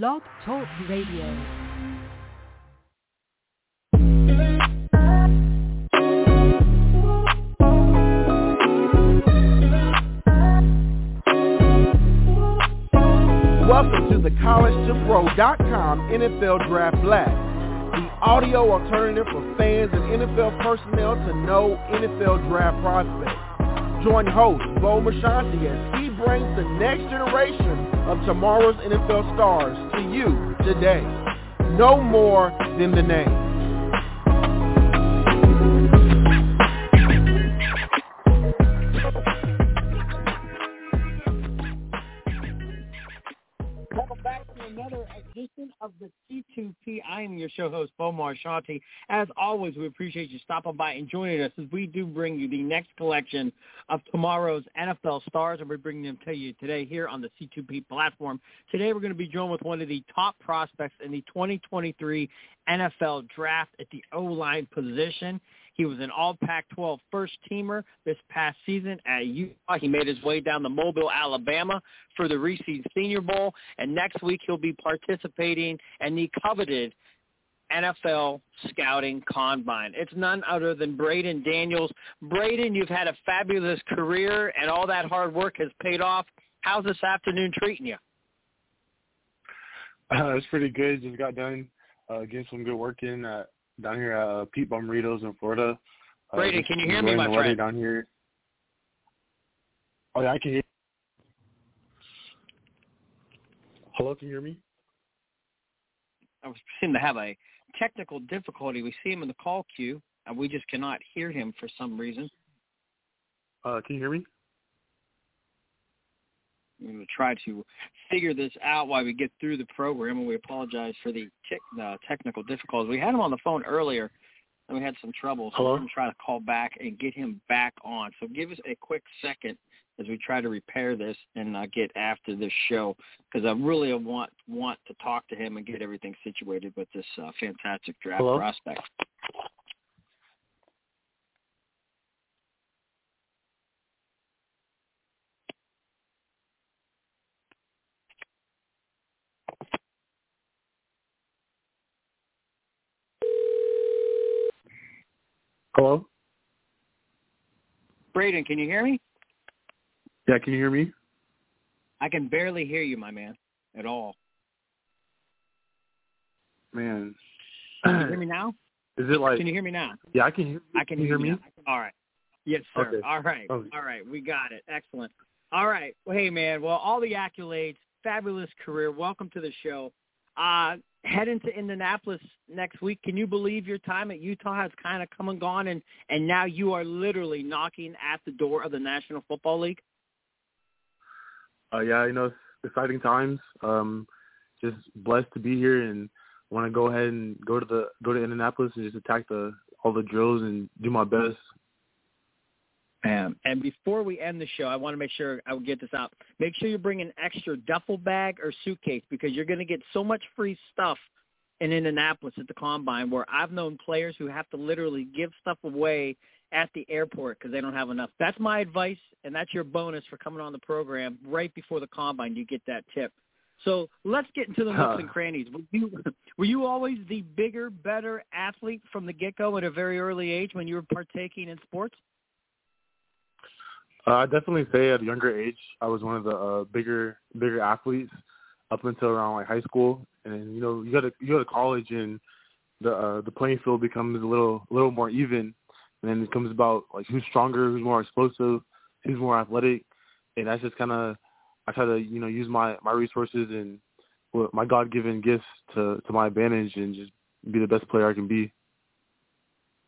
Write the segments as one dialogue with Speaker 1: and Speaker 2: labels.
Speaker 1: Blog Talk Radio.
Speaker 2: Welcome to the College2Pro.com NFL Draft Blast, the audio alternative for fans and NFL personnel to know NFL draft prospects. Join host Bo Marchionte as he brings the next generation of tomorrow's NFL stars to you today. Know more than the name.
Speaker 3: Your show host, Bo Marchionte. As always, we appreciate you stopping by and joining us as we do bring you the next collection of tomorrow's NFL stars, and we're bringing them to you today here on the C2P platform. Today, we're going to be joined with one of the top prospects in the 2023 NFL draft at the O-line position. He was an all Pac-12 first teamer this past season at Utah. He made his way down to Mobile, Alabama for the Reese Senior Bowl, and next week he'll be participating in the coveted NFL Scouting Combine. It's none other than Braeden Daniels. Braeden, you've had a fabulous career, and all that hard work has paid off. How's this afternoon treating you?
Speaker 4: Uh, it's pretty good. Just got done uh, getting some good work in uh, down here at uh, Pete Bommarito's in Florida. Uh,
Speaker 3: Braeden,
Speaker 4: just
Speaker 3: can you hear me, my
Speaker 4: the
Speaker 3: friend?
Speaker 4: down here. Oh yeah, I can hear. Hello, can you hear me?
Speaker 3: I was- seem to have a technical difficulty. We see him in the call queue, and we just cannot hear him for some reason.
Speaker 4: Uh, can you hear me?
Speaker 3: We're going to try to figure this out while we get through the program, and we apologize for the tech uh, technical difficulties. We had him on the phone earlier, and we had some trouble, so
Speaker 4: Hello?
Speaker 3: we're going to try to call back and get him back on. So give us a quick second as we try to repair this and uh, get after this show, because I really want want to talk to him and get everything situated with this uh, fantastic draft
Speaker 4: Hello?
Speaker 3: prospect.
Speaker 4: Hello.
Speaker 3: Braeden, can you hear me?
Speaker 4: Yeah, can you hear me?
Speaker 3: I can barely hear you, my man, at all.
Speaker 4: Man,
Speaker 3: Can you hear me now?
Speaker 4: is it like?
Speaker 3: Can you hear me now?
Speaker 4: Yeah, I can hear.
Speaker 3: I can
Speaker 4: you
Speaker 3: hear
Speaker 4: hear
Speaker 3: you
Speaker 4: me?
Speaker 3: now. All right. Yes, sir.
Speaker 4: Okay.
Speaker 3: All right.
Speaker 4: Okay.
Speaker 3: All right. We got it. Excellent. All right. Well, hey, man. Well, all the accolades, fabulous career. Welcome to the show. Uh, heading to Indianapolis next week. Can you believe your time at Utah has kind of come and gone, and and now you are literally knocking at the door of the National Football League?
Speaker 4: Uh, yeah, you know, exciting times. Um, just blessed to be here and want to go ahead and go to the go to Indianapolis and just attack the all the drills and do my best.
Speaker 3: Um, and before we end the show, I want to make sure I will get this out. Make sure you bring an extra duffel bag or suitcase because you're going to get so much free stuff in Indianapolis at the combine where I've known players who have to literally give stuff away at the airport because they don't have enough. That's my advice, and that's your bonus for coming on the program right before the combine. You get that tip. So let's get into the nooks and crannies. Were you, were you always the bigger, better athlete from the get-go at a very early age when you were partaking in sports?
Speaker 4: Uh, I definitely say at a younger age, I was one of the uh, bigger bigger athletes up until around like high school, and you know, you go to you go to college and the uh, the playing field becomes a little a little more even, and then it comes about like who's stronger, who's more explosive, who's more athletic, and that's just kind of I try to you know use my my resources and my God given gifts to to my advantage and just be the best player I can be.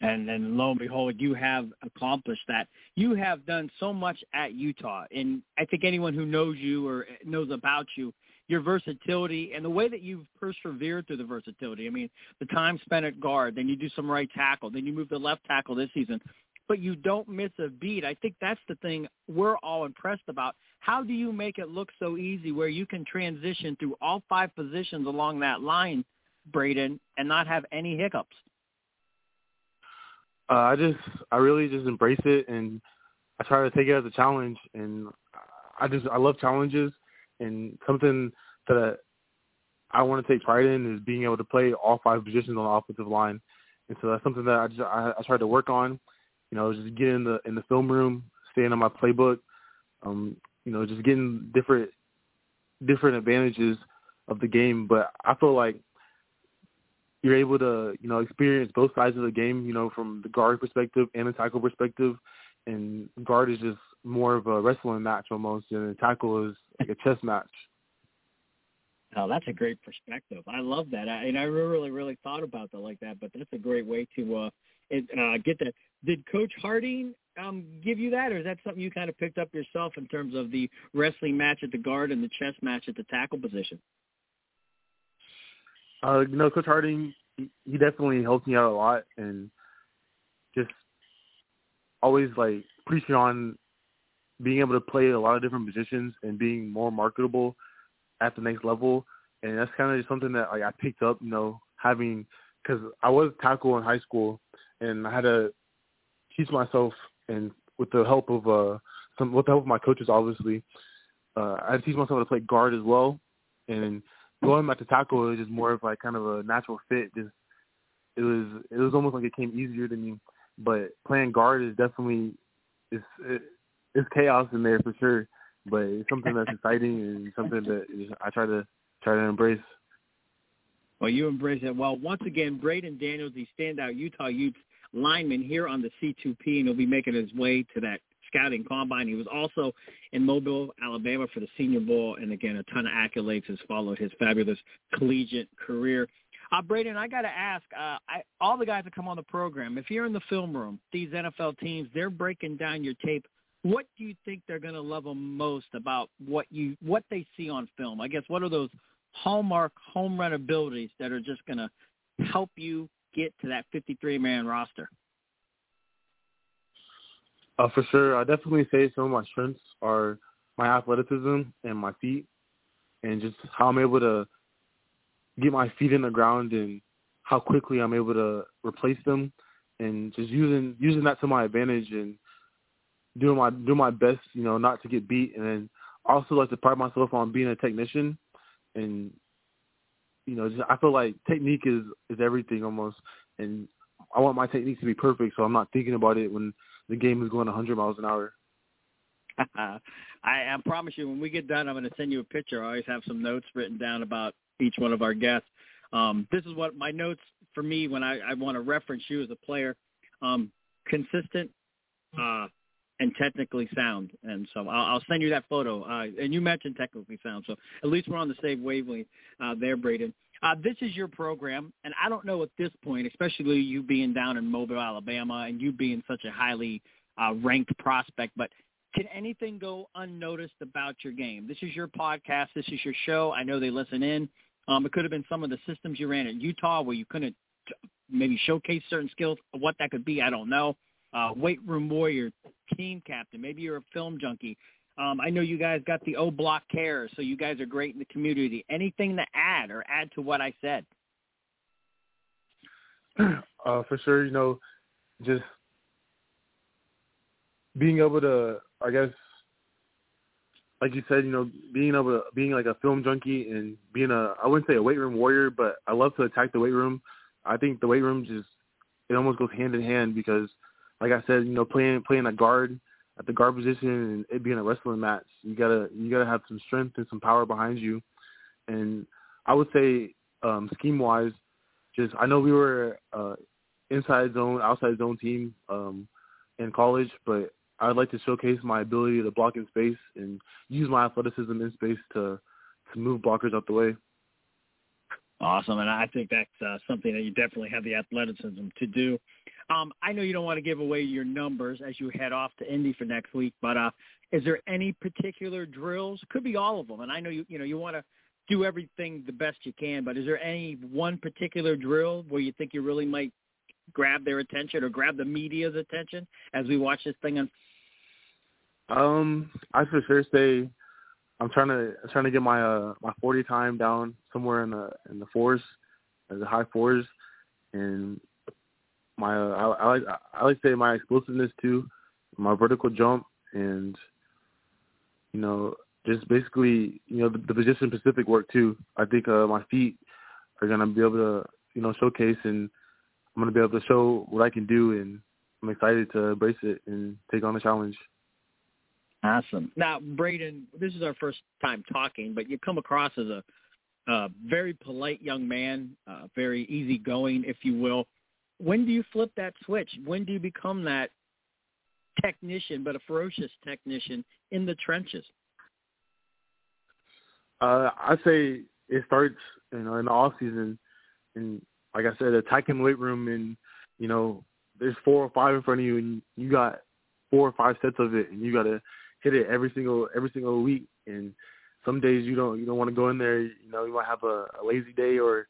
Speaker 3: and and lo and behold, you have accomplished that. You have done so much at Utah, and I think anyone who knows you or knows about you, your versatility and the way that you've persevered through the versatility. I mean, the time spent at guard, then you do some right tackle, then you move to left tackle this season, but you don't miss a beat. I think that's the thing we're all impressed about. How do you make it look so easy where you can transition through all five positions along that line, Braeden, and not have any hiccups?
Speaker 4: Uh, I just, I really just embrace it, and I try to take it as a challenge. And I just, I love challenges, and something that I want to take pride in is being able to play all five positions on the offensive line, and so that's something that I just I, I tried to work on. You know, just getting in the in the film room, staying on my playbook. Um, you know, just getting different different advantages of the game. But I feel like you're able to, you know, experience both sides of the game, you know, from the guard perspective and the tackle perspective. And guard is just more of a wrestling match almost, and tackle is like a chess match.
Speaker 3: Oh, that's a great perspective. I love that, I, and I really, really thought about that like that. But that's a great way to uh, it, uh, get that. Did Coach Harding um, give you that, or is that something you kind of picked up yourself in terms of the wrestling match at the guard and the chess match at the tackle position?
Speaker 4: Uh, you know, Coach Harding, he, he definitely helped me out a lot, and just always like preaching on being able to play a lot of different positions and being more marketable at the next level. And that's kind of just something that like I picked up, you know, having because I was tackle in high school, and I had to teach myself, and with the help of uh, some with the help of my coaches, obviously, uh, I had to teach myself to play guard as well, and going back to tackle was just more of like kind of a natural fit. Just it was it was almost like it came easier to me. But playing guard is definitely it's it, it's chaos in there for sure. But it's something that's exciting and something that I try to try to embrace.
Speaker 3: Well, you embrace it. Well, once again, Braeden Daniels, the standout Utah Utes lineman here on the C2P, and he'll be making his way to that scouting combine. He was also in Mobile, Alabama for the Senior Bowl, and again, a ton of accolades has followed his fabulous collegiate career. Uh, Braeden, I got to ask, uh, I, all the guys that come on the program, if you're in the film room, these NFL teams, they're breaking down your tape. What do you think they're going to love most about what you what they see on film? I guess what are those hallmark home run abilities that are just going to help you get to that 53 man roster?
Speaker 4: Uh, for sure, I definitely say some of my strengths are my athleticism and my feet, and just how I'm able to get my feet in the ground and how quickly I'm able to replace them, and just using using that to my advantage and doing my doing my best, you know, not to get beat, and then also like to pride myself on being a technician, and you know, just I feel like technique is is everything almost, and I want my technique to be perfect, so I'm not thinking about it when the game is going 100 miles an hour.
Speaker 3: I, I promise you, when we get done, I'm going to send you a picture. I always have some notes written down about each one of our guests. Um, this is what my notes for me when I, I want to reference you as a player. Um, consistent uh, and technically sound. And so I'll, I'll send you that photo. Uh, and you mentioned technically sound, so at least we're on the same wavelength uh, there, Braeden. Uh, this is your program, and I don't know at this point, especially you being down in Mobile, Alabama, and you being such a highly uh, ranked prospect, but can anything go unnoticed about your game? This is your podcast. This is your show. I know they listen in. Um, it could have been some of the systems you ran at Utah where you couldn't maybe showcase certain skills. What that could be, I don't know. Uh, weight room warrior, team captain. Maybe you're a film junkie. Um, I know you guys got the O Block Care, so you guys are great in the community. Anything to add or add to what I said?
Speaker 4: Uh, for sure, you know, just being able to, I guess, like you said, you know, being able to, being like a film junkie and being a, I wouldn't say a weight room warrior, but I love to attack the weight room. I think the weight room just, it almost goes hand in hand because, like I said, you know, playing playing a guard at the guard position and it being a wrestling match, you gotta you gotta have some strength and some power behind you. And I would say um, scheme wise, just I know we were uh, inside zone, outside zone team um, in college, but I'd like to showcase my ability to block in space and use my athleticism in space to to move blockers out the way.
Speaker 3: Awesome, and I think that's uh, something that you definitely have the athleticism to do. Um, I know you don't want to give away your numbers as you head off to Indy for next week, but uh, is there any particular drills? Could be all of them, and I know you you know you want to do everything the best you can, but is there any one particular drill where you think you really might grab their attention or grab the media's attention as we watch this thing? On-
Speaker 4: um, I for sure say I'm trying to I'm trying to get my uh my 40 time down somewhere in the in the fours, the high fours, and my I, I like I like to say my explosiveness too, my vertical jump, and you know just basically, you know, the, the position specific work too. I think uh, my feet are gonna be able to, you know, showcase, and I'm gonna be able to show what I can do, and I'm excited to embrace it and take on the challenge.
Speaker 3: Awesome. Now, Braeden, this is our first time talking, but you come across as a, a very polite young man, uh, very easygoing, if you will. When do you flip that switch? When do you become that technician, but a ferocious technician in the trenches?
Speaker 4: Uh, I say it starts, you know, in the off season, and like I said, attacking the weight room, and you know, there's four or five in front of you, and you got four or five sets of it, and you got to hit it every single every single week. And some days you don't you don't want to go in there. You know, you might have a, a lazy day, or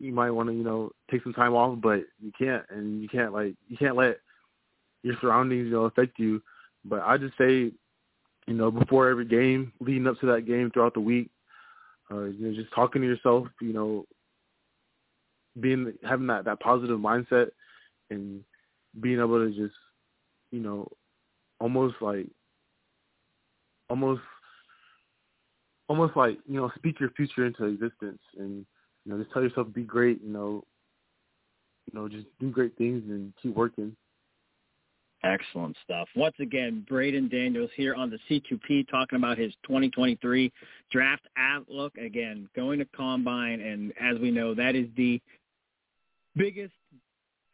Speaker 4: you might want to you know take some time off, but you can't, and you can't like you can't let your surroundings you know affect you. But I just say, you know, before every game, leading up to that game, throughout the week, uh, you know, just talking to yourself, you know, being having that that positive mindset and being able to just, you know, almost like almost almost like, you know, speak your future into existence and, know, just tell yourself be great, you know, you know, just do great things and keep working.
Speaker 3: Excellent stuff. Once again, Braeden Daniels here on the C2P talking about his 2023 draft outlook. Again, going to combine, and as we know, that is the biggest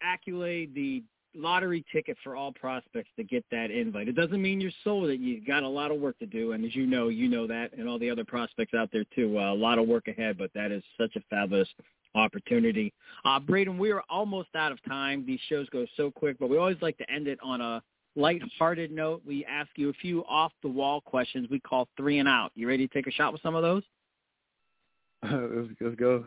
Speaker 3: accolade, the lottery ticket for all prospects to get that invite. It doesn't mean you're sold it. You've got a lot of work to do, and as you know, you know that, and all the other prospects out there too. Uh, a lot of work ahead, but that is such a fabulous opportunity. Uh, Braeden, we are almost out of time. These shows go so quick, but we always like to end it on a light-hearted note. We ask you a few off-the-wall questions we call three and out. You ready to take a shot with some of those?
Speaker 4: let's, let's go.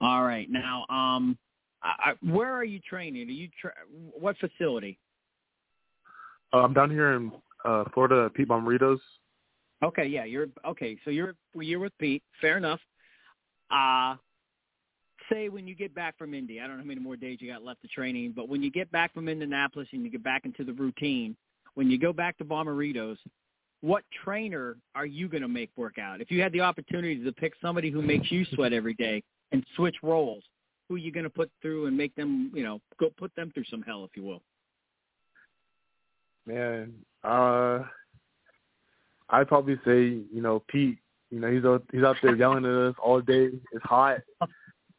Speaker 3: All right. Now, um, I, where are you training? Are you tra- what facility?
Speaker 4: Uh, I'm down here in uh, Florida, Pete Bommarito's.
Speaker 3: Okay, yeah, you're okay. So you're you're with Pete. Fair enough. Uh say when you get back from Indy, I don't know how many more days you got left of training, but when you get back from Indianapolis and you get back into the routine, when you go back to Bommaritos, what trainer are you going to make work out? If you had the opportunity to pick somebody who makes you sweat every day and switch roles, who are you going to put through and make them, you know, go put them through some hell, if you will?
Speaker 4: Man, uh, I'd probably say, you know, Pete. You know, he's out, he's out there yelling at us all day. It's hot.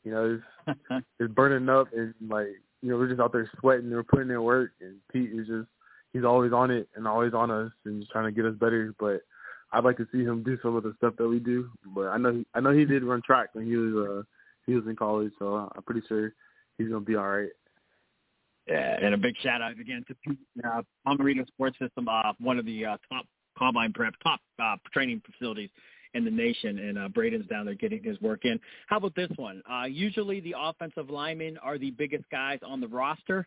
Speaker 4: You know, it's it's burning up and like you know we're just out there sweating. We're putting in work, and Pete is just he's always on it and always on us and just trying to get us better. But I'd like to see him do some of the stuff that we do. But I know he, I know he did run track when he was uh he was in college, so I'm pretty sure he's gonna be all right.
Speaker 3: Yeah, and a big shout out again to Pete, uh, Sports System, uh, one of the uh, top combine prep, top uh, training facilities in the nation, and uh, Braeden's down there getting his work in. How about this one? Uh, usually the offensive linemen are the biggest guys on the roster.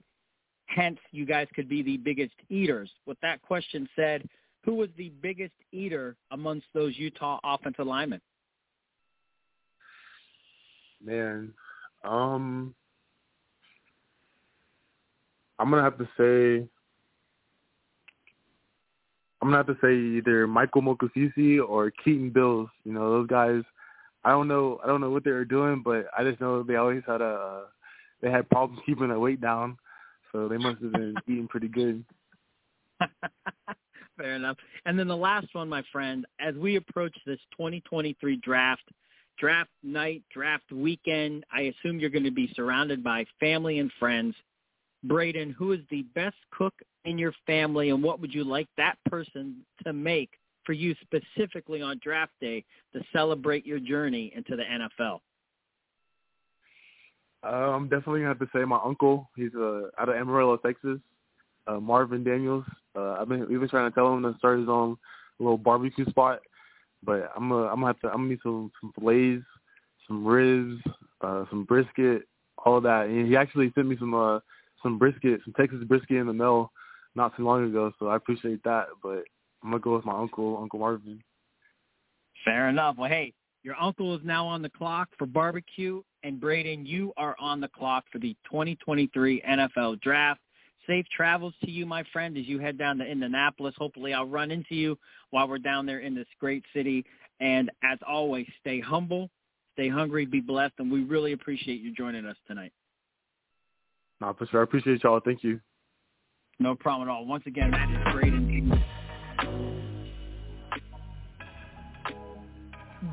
Speaker 3: Hence, you guys could be the biggest eaters. With that question said, who was the biggest eater amongst those Utah offensive linemen?
Speaker 4: Man, um, I'm gonna have to say I'm gonna have to say either Michael Mokofisi or Keaton Bills. You know, those guys. I don't know. I don't know what they were doing, but I just know they always had a. They had problems keeping their weight down, so they must have been eating pretty good.
Speaker 3: Fair enough. And then the last one, my friend, as we approach this 2023 draft, draft night, draft weekend, I assume you're going to be surrounded by family and friends. Braeden, who is the best cook in your family, and what would you like that person to make for you specifically on draft day to celebrate your journey into the NFL?
Speaker 4: Uh, I'm definitely gonna have to say my uncle. He's uh, out of Amarillo, Texas. Uh, Marvin Daniels. Uh, I've been we've been trying to tell him to start his own little barbecue spot, but I'm gonna I'm gonna have to I'm gonna need some some fillets, some ribs, uh, some brisket, all that. And he actually sent me some uh some brisket, some Texas brisket in the mail not too long ago, so I appreciate that. But I'm gonna go with my uncle, Uncle Marvin.
Speaker 3: Fair enough. Well, hey, your uncle is now on the clock for barbecue, and Braeden, you are on the clock for the 2023 NFL Draft. Safe travels to you, my friend, as you head down to Indianapolis. Hopefully, I'll run into you while we're down there in this great city. And as always, stay humble, stay hungry, be blessed, and we really appreciate you joining us tonight.
Speaker 4: No, for sure. I appreciate y'all. Thank you.
Speaker 3: No problem at all. Once again, that is great indeed.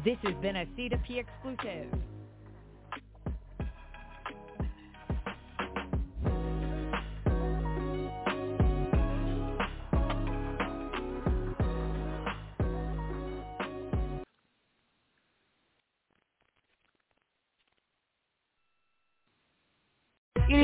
Speaker 1: This has been a C2P exclusive.